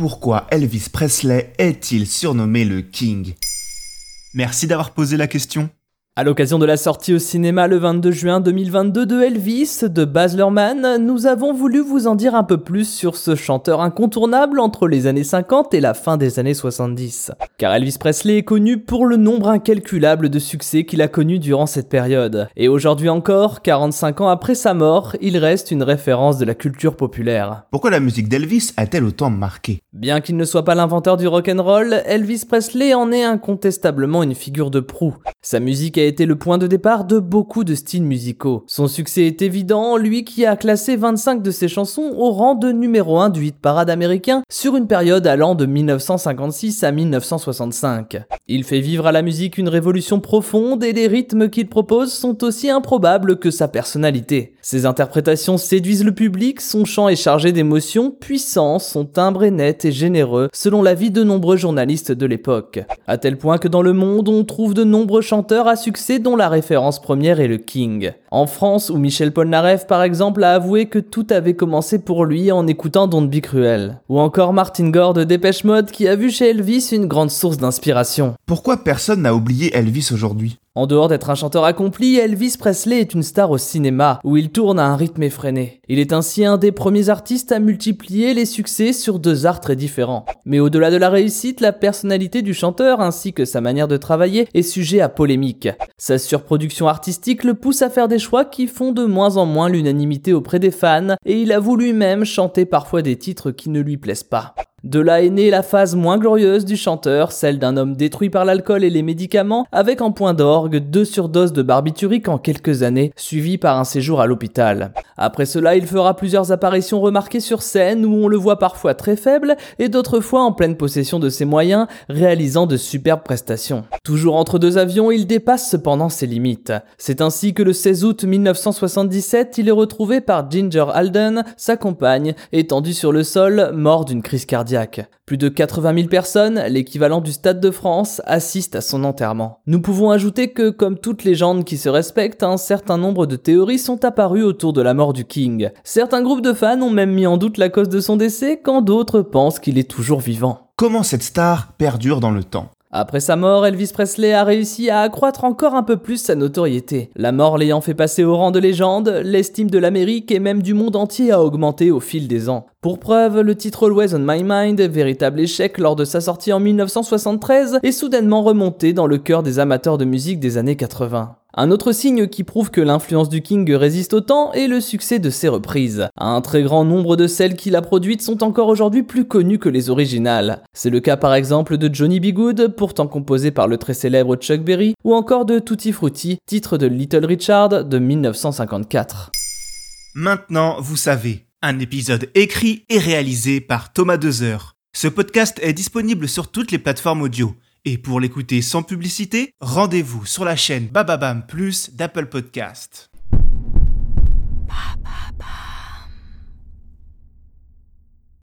Pourquoi Elvis Presley est-il surnommé le King? Merci d'avoir posé la question. À l'occasion de la sortie au cinéma le 22 juin 2022 de Elvis de Baz Luhrmann, nous avons voulu vous en dire un peu plus sur ce chanteur incontournable entre les années 50 et la fin des années 70. Car Elvis Presley est connu pour le nombre incalculable de succès qu'il a connu durant cette période. Et aujourd'hui encore, 45 ans après sa mort, il reste une référence de la culture populaire. Pourquoi la musique d'Elvis a-t-elle autant marqué? Bien qu'il ne soit pas l'inventeur du rock'n'roll, Elvis Presley en est incontestablement une figure de proue. Sa musique a été le point de départ de beaucoup de styles musicaux. Son succès est évident, lui qui a classé 25 de ses chansons au rang de numéro 1 du hit parade américain sur une période allant de 1956 à 1965. Il fait vivre à la musique une révolution profonde et les rythmes qu'il propose sont aussi improbables que sa personnalité. Ses interprétations séduisent le public, son chant est chargé d'émotions puissants, son timbre est net et généreux, selon l'avis de nombreux journalistes de l'époque. À tel point que dans le monde, on trouve de nombreux chanteurs à succès dont la référence première est le King. En France, où Michel Polnareff par exemple a avoué que tout avait commencé pour lui en écoutant Don't Be Cruel. Ou encore Martin Gore de Dépêche Mode qui a vu chez Elvis une grande source d'inspiration. Pourquoi personne n'a oublié Elvis aujourd'hui? En dehors d'être un chanteur accompli, Elvis Presley est une star au cinéma, où il tourne à un rythme effréné. Il est ainsi un des premiers artistes à multiplier les succès sur deux arts très différents. Mais au-delà de la réussite, la personnalité du chanteur ainsi que sa manière de travailler est sujet à polémique. Sa surproduction artistique le pousse à faire des choix qui font de moins en moins l'unanimité auprès des fans, et il avoue lui-même chanter parfois des titres qui ne lui plaisent pas. De là est née la phase moins glorieuse du chanteur, celle d'un homme détruit par l'alcool et les médicaments, avec en point d'orgue deux surdoses de barbiturique en quelques années, suivies par un séjour à l'hôpital. Après cela, il fera plusieurs apparitions remarquées sur scène où on le voit parfois très faible et d'autres fois en pleine possession de ses moyens, réalisant de superbes prestations. Toujours entre deux avions, il dépasse cependant ses limites. C'est ainsi que le 16 août 1977, il est retrouvé par Ginger Alden, sa compagne, étendu sur le sol, mort d'une crise cardiaque. Plus de 80 000 personnes, l'équivalent du Stade de France, assistent à son enterrement. Nous pouvons ajouter que, comme toute légende qui se respecte, un certain nombre de théories sont apparues autour de la mort du King. Certains groupes de fans ont même mis en doute la cause de son décès, quand d'autres pensent qu'il est toujours vivant. Comment cette star perdure dans le temps? Après sa mort, Elvis Presley a réussi à accroître encore un peu plus sa notoriété. La mort l'ayant fait passer au rang de légende, l'estime de l'Amérique et même du monde entier a augmenté au fil des ans. Pour preuve, le titre Always on My Mind, véritable échec lors de sa sortie en 1973, est soudainement remonté dans le cœur des amateurs de musique des années 80. Un autre signe qui prouve que l'influence du King résiste au temps est le succès de ses reprises. Un très grand nombre de celles qu'il a produites sont encore aujourd'hui plus connues que les originales. C'est le cas par exemple de Johnny B. Good, pourtant composé par le très célèbre Chuck Berry, ou encore de Tutti Frutti, titre de Little Richard de 1954. Maintenant, vous savez, un épisode écrit et réalisé par Thomas Dezer. Ce podcast est disponible sur toutes les plateformes audio. Et pour l'écouter sans publicité, rendez-vous sur la chaîne Bababam Plus d'Apple Podcast.